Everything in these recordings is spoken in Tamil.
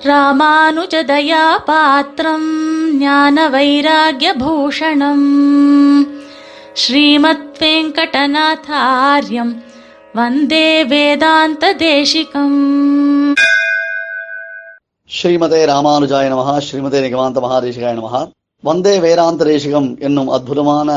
ராமானுஜதயா பாத்திரம் ஞான வைராகியபூஷணம் ஸ்ரீமத் வெங்கடநாதாரியம் வந்தே வேதாந்த தேசிகம் ஸ்ரீமதே ராமானுஜாய நமஹா ஸ்ரீமதே நிகமாந்த மகாதேசிகாய நமஹா வந்தே வேதாந்த தேசிகம் என்னும் அற்புதமான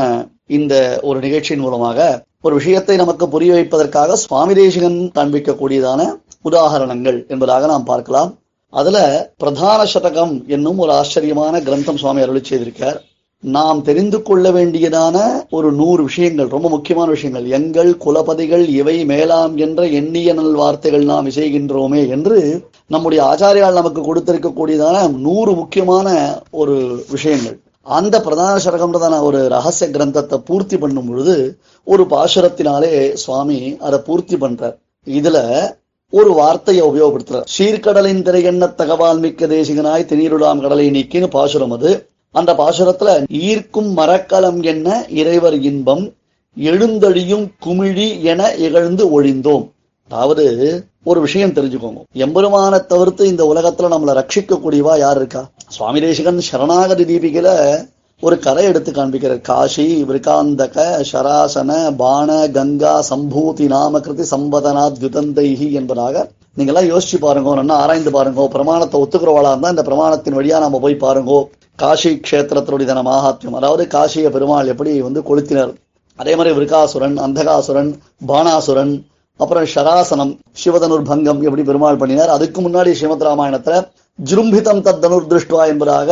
இந்த ஒரு நிகழ்ச்சியின் மூலமாக ஒரு விஷயத்தை நமக்கு புரிய வைப்பதற்காக சுவாமி தேசிகன் காண்பிக்கக்கூடியதான உதாகரணங்கள் என்பதாக நாம் பார்க்கலாம். அதுல பிரதான சதகம் என்னும் ஒரு ஆச்சரியமான கிரந்தம் சுவாமி அருளி செய்திருக்கார். நாம் தெரிந்து கொள்ள வேண்டியதான ஒரு நூறு விஷயங்கள் ரொம்ப முக்கியமான விஷயங்கள். எங்கள் குலபதிகள் இவை மேலாம் என்ற எண்ணிய நல் வார்த்தைகள் நாம் இசைகின்றோமே என்று நம்முடைய ஆச்சாரியால் நமக்கு கொடுத்திருக்கக்கூடியதான நூறு முக்கியமான ஒரு விஷயங்கள். அந்த பிரதான சரகம்ன்றதான ஒரு ரகசிய கிரந்தத்தை பூர்த்தி பண்ணும் பொழுது ஒரு பாசுரத்தினாலே சுவாமி அதை பூர்த்தி பண்றார். இதுல ஒரு வார்த்தையை உபயோகப்படுத்துறார் சீர்கடலின் திரையெண்ண தகவால் மிக்க தேசிகனாய் திணீருடாம் கடலை நீக்கின்னு பாசுரம் அது அந்த பாசுரத்துல ஈர்க்கும் மரக்கலம் என்ன இறைவர் இன்பம் எழுந்தழியும் குமிழி என இகழ்ந்து ஒழிந்தோம் அதாவது ஒரு விஷயம் தெரிஞ்சுக்கோங்க எம்பெருமான தவிர்த்து இந்த உலகத்துல நம்மளை ரட்சிக்கக்கூடியவா யார் இருக்கா சுவாமி தேசிகன் சரணாகதி தீபிகையில ஒரு கரை எடுத்து காண்பிக்கிறார். காஷி விருகாந்தக ஷராசன பாண கங்கா சம்பூதி நாமகிருதி சம்பதனாத் யுதந்தைஹி என்பதாக நீங்களாம் யோசிச்சு பாருங்க நல்லா ஆராய்ந்து பாருங்க பிரமாணத்தை ஒத்துக்கிறவாளா இருந்தா இந்த பிரமாணத்தின் வழியா நாம போய் பாருங்கோ. காஷி கஷேத்திரத்தினுடைய தன மகாத்மியம் அதாவது காஷிய பெருமாள் எப்படி வந்து கொளுத்தினர். அதே மாதிரி விருகாசுரன் அந்தகாசுரன் பாணாசுரன் அப்புறம் ஷராசனம் சிவதனுர் பங்கம் எப்படி பெருமாள் பண்ணினார். அதுக்கு முன்னாடி ஸ்ரீமத் ராமாயணத்துல ஜிரும்பிதம் தத் தனுர் திருஷ்டுவா என்பதாக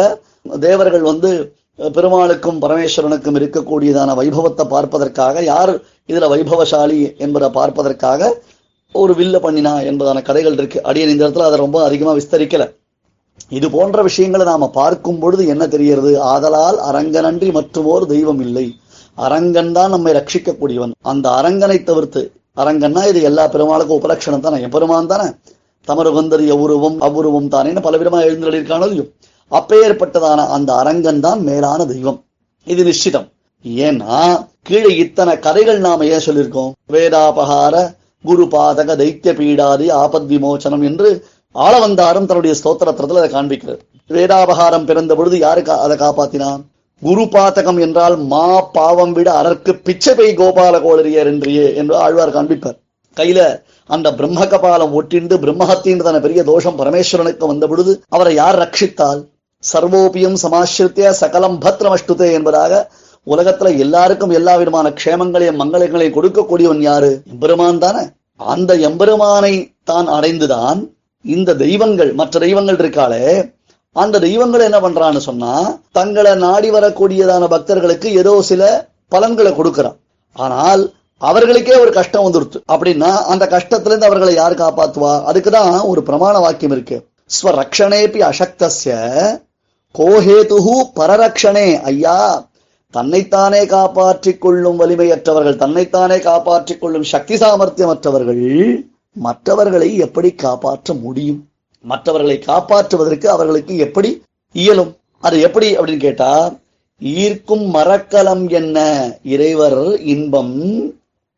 தேவர்கள் வந்து பெருமாளுக்கும் பரமேஸ்வரனுக்கும் இருக்கக்கூடியதான வைபவத்தை பார்ப்பதற்காக யார் இதுல வைபவசாலி என்பதை பார்ப்பதற்காக ஒரு வில்ல பண்ணினா என்பதான கதைகள் இருக்கு. அடியன் இந்த இடத்துல அதை ரொம்ப அதிகமா விஸ்தரிக்கல. இது போன்ற விஷயங்களை நாம பார்க்கும் பொழுது என்ன தெரிகிறது? ஆதலால் அரங்கனன்றி மற்றுமோர் தெய்வம் இல்லை. அரங்கன் தான் நம்மை ரட்சிக்கக்கூடியவன். அந்த அரங்கனை தவிர்த்து அரங்கன்னா இது எல்லா பெருமாளுக்கும் உபலட்சணம் தானே? எம்பெருமான் தானே? தமருகந்தரி வந்தது எவ்வுருவம் தானேன்னு பல விதமா எழுந்திருக்கானோ அப்பேற்பட்டதான அந்த அரங்கன் தான் மேலான தெய்வம். இது நிச்சிதம். ஏன்னா கீழே இத்தனை கதைகள் நாம ஏன் சொல்லியிருக்கோம்? வேதாபகார குரு பாதக தைத்திய பீடாதி ஆபத் விமோச்சனம் என்று ஆளவந்தாரம் தன்னுடைய ஸ்தோத்திரத்தில் அதை காண்பிக்கிறார் வேதாபகாரம் பிறந்த பொழுது யாரு அதை காப்பாத்தினான்? குரு பாத்தகம் என்றால் மா பாவம் விட அரற்கு பிச்சை கோபால கோளரியர் என்றியே என்று ஆழ்வார் காண்பிப்பார். கையில அந்த பிரம்ம கபாலம் ஒட்டிண்டு பிரம்மஹத்தின்றதான பெரிய தோஷம் பரமேஸ்வரனுக்கு வந்த பொழுது அவரை யார் ரட்சித்தால்? சர்வோபியம் சமாசிரித்திய சகலம் பத்ரமஷ்டுதே என்பதாக உலகத்துல எல்லாருக்கும் எல்லா விதமான க்ஷேமங்களையும் மங்களங்களையும் கொடுக்கக்கூடியவன் யாரு? எம்பெருமான் தானே. அந்த எம்பெருமானை தான் அடைந்துதான் இந்த தெய்வங்கள் மற்ற தெய்வங்கள் இருக்காளே அந்த தெய்வங்கள் என்ன பண்றான்னு சொன்னா தங்களை நாடி வரக்கூடியதான பக்தர்களுக்கு ஏதோ சில பலன்களை கொடுக்கறான். ஆனால் அவர்களுக்கே ஒரு கஷ்டம் வந்துருச்சு. அப்படின்னா அந்த கஷ்டத்துல இருந்து அவர்களை யார் காப்பாத்துவா? அதுக்குதான் ஒரு பிரமாண வாக்கியம் இருக்கு. ஸ்வரக்ஷணேபி அசக்தஸ்ய கோஹேதுஹு பரரக்ஷணே ஐயா. தன்னைத்தானே காப்பாற்றிக் கொள்ளும் வலிமையற்றவர்கள் தன்னைத்தானே காப்பாற்றிக் கொள்ளும் சக்தி சாமர்த்தியமற்றவர்கள் மற்றவர்களை எப்படி காப்பாற்ற முடியும்? மற்றவர்களை காப்பாற்றுவதற்கு அவர்களுக்கு எப்படி இயலும்? அது எப்படி அப்படின்னு கேட்டா ஈர்க்கும் மரக்கலம் என்ன? இறைவர் இன்பம்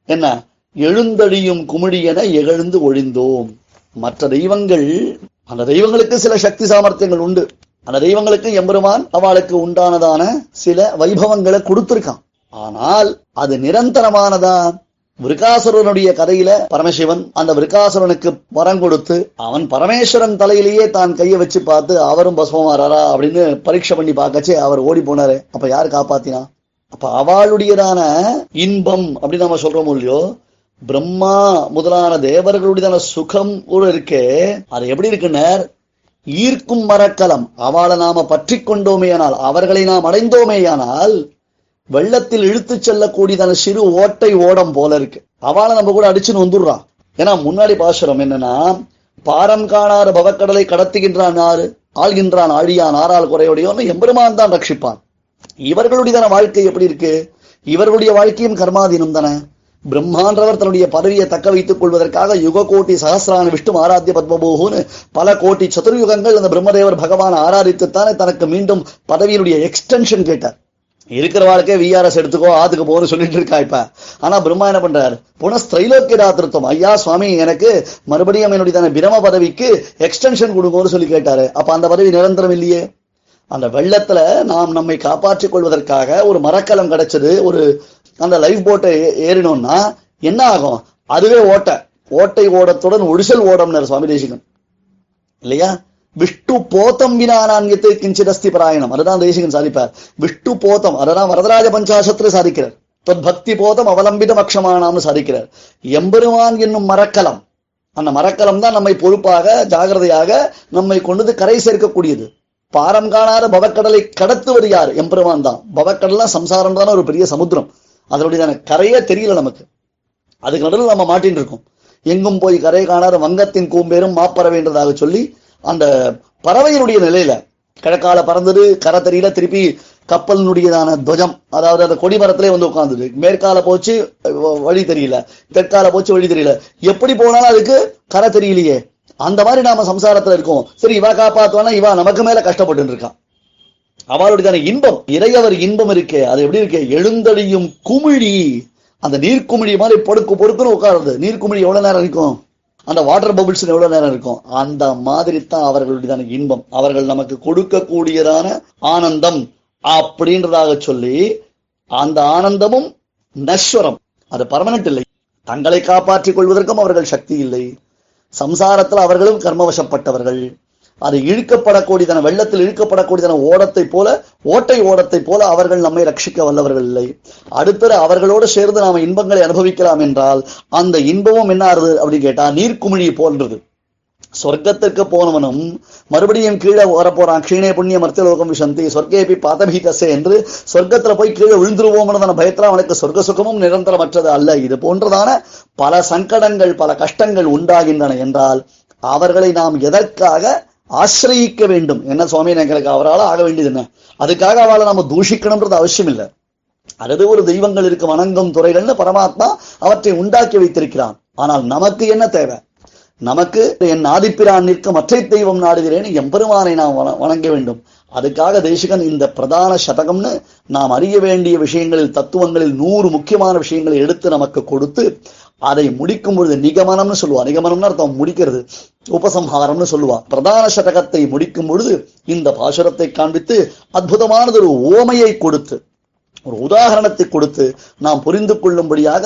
என்ன? எழுந்தழியும் குமிழி என எழுந்து ஒழிந்தோம். மற்ற தெய்வங்கள் அந்த தெய்வங்களுக்கு சில சக்தி சாமர்த்தியங்கள் உண்டு. அந்த தெய்வங்களுக்கு எம்பெருமான் அவளுக்கு உண்டானதான சில வைபவங்களை கொடுத்திருக்கான். ஆனால் அது நிரந்தரமானதா விருகாசுரனுடைய கதையில பரமசிவன் அந்த விருகாசுரனுக்கு வரம் கொடுத்து அவன் பரமேஸ்வரன் தலையிலேயே தான் கையை வச்சு பார்த்து அவரும் பஸ்வமாறாரா அப்படின்னு பரீட்சை பண்ணி பார்க்கச்சே அவர் ஓடி போனாரு. அப்ப யார் காப்பாத்தினா? அப்ப அவளுடையதான இன்பம் அப்படின்னு நம்ம சொல்றோம் இல்லையோ பிரம்மா முதலான தேவர்களுடையதான சுகம் கூட இருக்கே அது எப்படி இருக்குன்னு ஈர்க்கும் மரக்கலம் அவளை நாம பற்றி கொண்டோமேயானால் அவர்களை நாம் அடைந்தோமேயானால் வெள்ளத்தில் இழுத்து செல்லக்கூடியதான சிறு ஓட்டை ஓடம் போல இருக்கு. அவளை நம்ம கூட அடிச்சுன்னு வந்துடுறான் ஏன்னா முன்னாடி பாசுரம் என்னன்னா பாரம் காணாறு பவக்கடலை கடத்துகின்றான் யாரு? ஆள்கின்றான் ஆழியான் ஆறால் குறையுடையோன்னு எம்பெருமான் தான் ரட்சிப்பான். இவர்களுடையதான வாழ்க்கை எப்படி இருக்கு? இவர்களுடைய வாழ்க்கையும் கர்மாதீனம் தானே? பிரம்மான்றவர் தன்னுடைய பதவியை தக்க வைத்துக் கொள்வதற்காக யுக கோட்டி சகசிரான விஷ்ணு ஆராத்திய பத்மபோகுன்னு பல கோட்டி சதுர்யுகங்கள் அந்த பிரம்மதேவர் பகவான் ஆராதித்துத்தானே தனக்கு மீண்டும் பதவியினுடைய எக்ஸ்டென்ஷன் கேட்டார். இருக்கிற வாழ்க்கை விஆர்எஸ் எடுத்துக்கோ ஆத்துக்கு போன்னு சொல்லிட்டு இருக்கா இப்ப. ஆனா பிரம்மா என்ன பண்றாரு? புனஸ்திரைலோக்கியதாத்திருத்தம் ஐயா சுவாமி எனக்கு மறுபடியும் என்னுடைய பிரம பதவிக்கு எக்ஸ்டென்ஷன் கொடுங்கன்னு சொல்லி கேட்டாரு. அப்ப அந்த பதவி நிரந்தரம் இல்லையே? அந்த வெள்ளத்துல நாம் நம்மை காப்பாற்றிக் கொள்வதற்காக ஒரு மரக்கலம் கிடைச்சது ஒரு அந்த லைஃப் போட்டை ஏறினோம்னா என்ன ஆகும் அதுவே ஓட்டை. ஓட்டை ஓடத்துடன் ஒடிசல் ஓடம்னர் சுவாமி தேசிகன். இல்லையா? விஷ்ணு போத்தம் வினா நான்யத்து கிஞ்சிதஸ்தி பராயணம். அதுதான் தேசிகன் சாதிப்பார். விஷ்ணு போத்தம் அதுதான் வரதராஜ பஞ்சாசத்துல சாதிக்கிறார். தொத் பக்தி போதம் அவலம்பிதம் அக்ஷமானாம்னு சாதிக்கிறார். எம்பெருமான் என்னும் மரக்கலம். அந்த மரக்கலம் தான் நம்மை பொறுப்பாக ஜாகிரதையாக நம்மை கொண்டு கரை சேர்க்கக்கூடியது. பாரம் காணாத பவக்கடலை கடத்துவது யார்? எம்பெருமான் தான். பவக்கடல்லாம் சம்சாரம் தானே ஒரு பெரிய சமுத்திரம். அதனுடைய கரையே தெரியல நமக்கு. அதுக்கு நடுவில் நம்ம மாட்டின்னு இருக்கோம் எங்கும் போய் கரை காணாத வங்கத்தின் கூம்பேரும் மாப்பறவைன்றதாக சொல்லி அந்த பறவையினுடைய நிலையில கிழக்கால பறந்தது கரை தெரியல திருப்பி கப்பலினுடையதான துவஜம் அதாவது அந்த கொடிமரத்திலே வந்து உட்காந்துது மேற்கால போச்சு வ- வழி தெரியல. தெற்கால போச்சு வழி தெரியல. எப்படி போனாலும் அதுக்கு கரை தெரியலையே. அந்த மாதிரி நாம சம்சாரத்துல இருக்கோம். சரி இவ காப்பாத்துவானா? இவா நமக்கு மேல கஷ்டப்பட்டு இருக்கான். அவளுடையதான இன்பம் இறையவர் இன்பம் இருக்கே. அது எப்படி இருக்கு? எழுந்தடியும் குமிழி. அந்த நீர்க்குமிழி மாதிரி பொடுக்கு பொடுக்குன்னு உட்காருது. நீர்க்குமிழி எவ்வளவு நேரம் இருக்கும்? அந்த வாட்டர் பபிள்ஸ் எவ்வளவு நேரம் இருக்கும்? அந்த மாதிரி தான் அவர்களுடையதான இன்பம். அவர்கள் நமக்கு கொடுக்கக்கூடியதான ஆனந்தம் அப்படின்றதாக சொல்லி அந்த ஆனந்தமும் நஸ்வரம். அது பர்மனன்ட் இல்லை. தங்களை காப்பாற்றிக் கொள்வதற்கும் அவர்கள் சக்தி இல்லை. சம்சாரத்தில் அவர்களும் கர்மவசப்பட்டவர்கள். அது இழுக்கப்படக்கூடியதான வெள்ளத்தில் இழுக்கப்படக்கூடியதான ஓடத்தை போல ஓட்டை ஓடத்தை போல அவர்கள் நம்மை ரட்சிக்க வல்லவர்கள் இல்லை. அடுத்தது அவர்களோடு சேர்ந்து நாம இன்பங்களை அனுபவிக்கலாம் என்றால் அந்த இன்பமும் என்ன ஆறுது அப்படின்னு கேட்டா நீர்க்குமிழி போன்றது. சொர்க்கத்திற்கு போனவனும் மறுபடியும் கீழே வரப்போறான். கீழே புண்ணிய மர்த்தியலோகம் விசந்தி சொர்க்கேபி பாதபீதசே என்று சொர்க்கத்துல போய் கீழே விழுந்துருவோம்னு பயத்தில் அவனுக்கு சொர்க்க சுகமும் நிரந்தரமற்றது அல்ல. இது போன்றதான பல சங்கடங்கள் பல கஷ்டங்கள் உண்டாகின்றன என்றால் அவர்களை நாம் எதற்காக ஆசிரயிக்க வேண்டும். என்ன சுவாமி எங்களுக்கு அவரால் ஆக வேண்டியது என்ன? அதுக்காக அவளை நம்ம தூஷிக்கணும்ன்றது அவசியம் இல்லை. அல்லது ஒரு தெய்வங்கள் இருக்கு வணங்கும் துறைகள்னு பரமாத்மா அவற்றை உண்டாக்கி வைத்திருக்கிறான். ஆனால் நமக்கு என்ன தேவை? நமக்கு என் ஆதிப்பிரான் நிற்க மற்ற தெய்வம் நாடுகிறேன். எம்பெருமானை நாம் வண- வணங்க வேண்டும். அதுக்காக தேசிகன் இந்த பிரதான சதகம்னு நாம் அறிய வேண்டிய விஷயங்களில் தத்துவங்களில் நூறு முக்கியமான விஷயங்களை எடுத்து நமக்கு கொடுத்து அதை முடிக்கும் பொழுது நிகமனம்னு சொல்லுவா. நிகமனம்னு அர்த்தம் முடிக்கிறது. உபசம்ஹாரம்னு சொல்லுவா. பிரதான சதகத்தை முடிக்கும் பொழுது இந்த பாசுரத்தை காண்பித்து அற்புதமானது ஒரு ஓமையை கொடுத்து ஒரு உதாரணத்தை கொடுத்து நாம் புரிந்து கொள்ளும்படியாக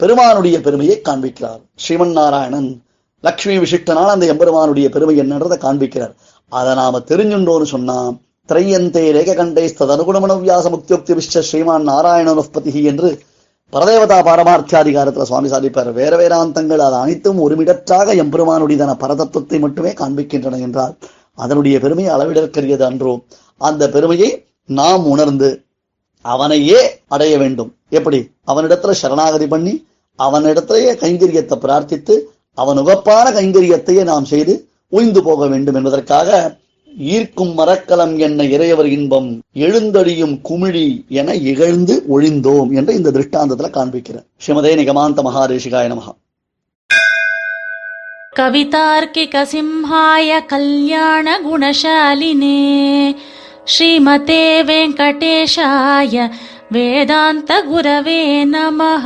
பெருமானுடைய பெருமையை காண்பிக்கிறார். ஸ்ரீமன் நாராயணன் லக்ஷ்மி விசிஷ்டனால் அந்த எம்பெருமானுடைய பெருமை என்னன்றதை காண்பிக்கிறார். அதை நாம தெரிஞ்சுண்டோன்னு சொன்னா திரையந்தே ரேககண்டே ததனுகுணமன வியாச முக்தியுக்தி விஷ்ட ஸ்ரீமான் நாராயணனுஸ்பதி என்று பரதேவதா பாரமார்த்தியாதிகாரத்துல சுவாமி சாதிப்பார். வேற வேறாந்தங்கள் அது அனைத்தும் ஒருமிடற்றாக எம்பெருமானுடையதான பரதத்துவத்தை மட்டுமே காண்பிக்கின்றன என்றால் அதனுடைய பெருமை அளவிடற்கரியது அன்றோ? அந்த பெருமையை நாம் உணர்ந்து அவனையே அடைய வேண்டும். எப்படி? அவனிடத்துல சரணாகதி பண்ணி அவனிடத்திலேயே கைங்கரியத்தை பிரார்த்தித்து அவன் உகப்பான கைங்கரியத்தையே நாம் செய்து உய்ந்து போக வேண்டும் என்பதற்காக ஈர்க்கும் மரக்கலம் என்ன இறையவர் இன்பம் எழுந்தடியும் குமிழி என இகழ்ந்து ஒழிந்தோம் என்று இந்த திருஷ்டாந்தத்துல காண்பிக்கிறார் ஸ்ரீமதே நிகமாந்த மகாதேசிகாய நமகா कवितार्किकसिंहाय कल्याणगुणशालिने श्रीमते वेङ्कटेशाय वेदान्तगुरवे नमः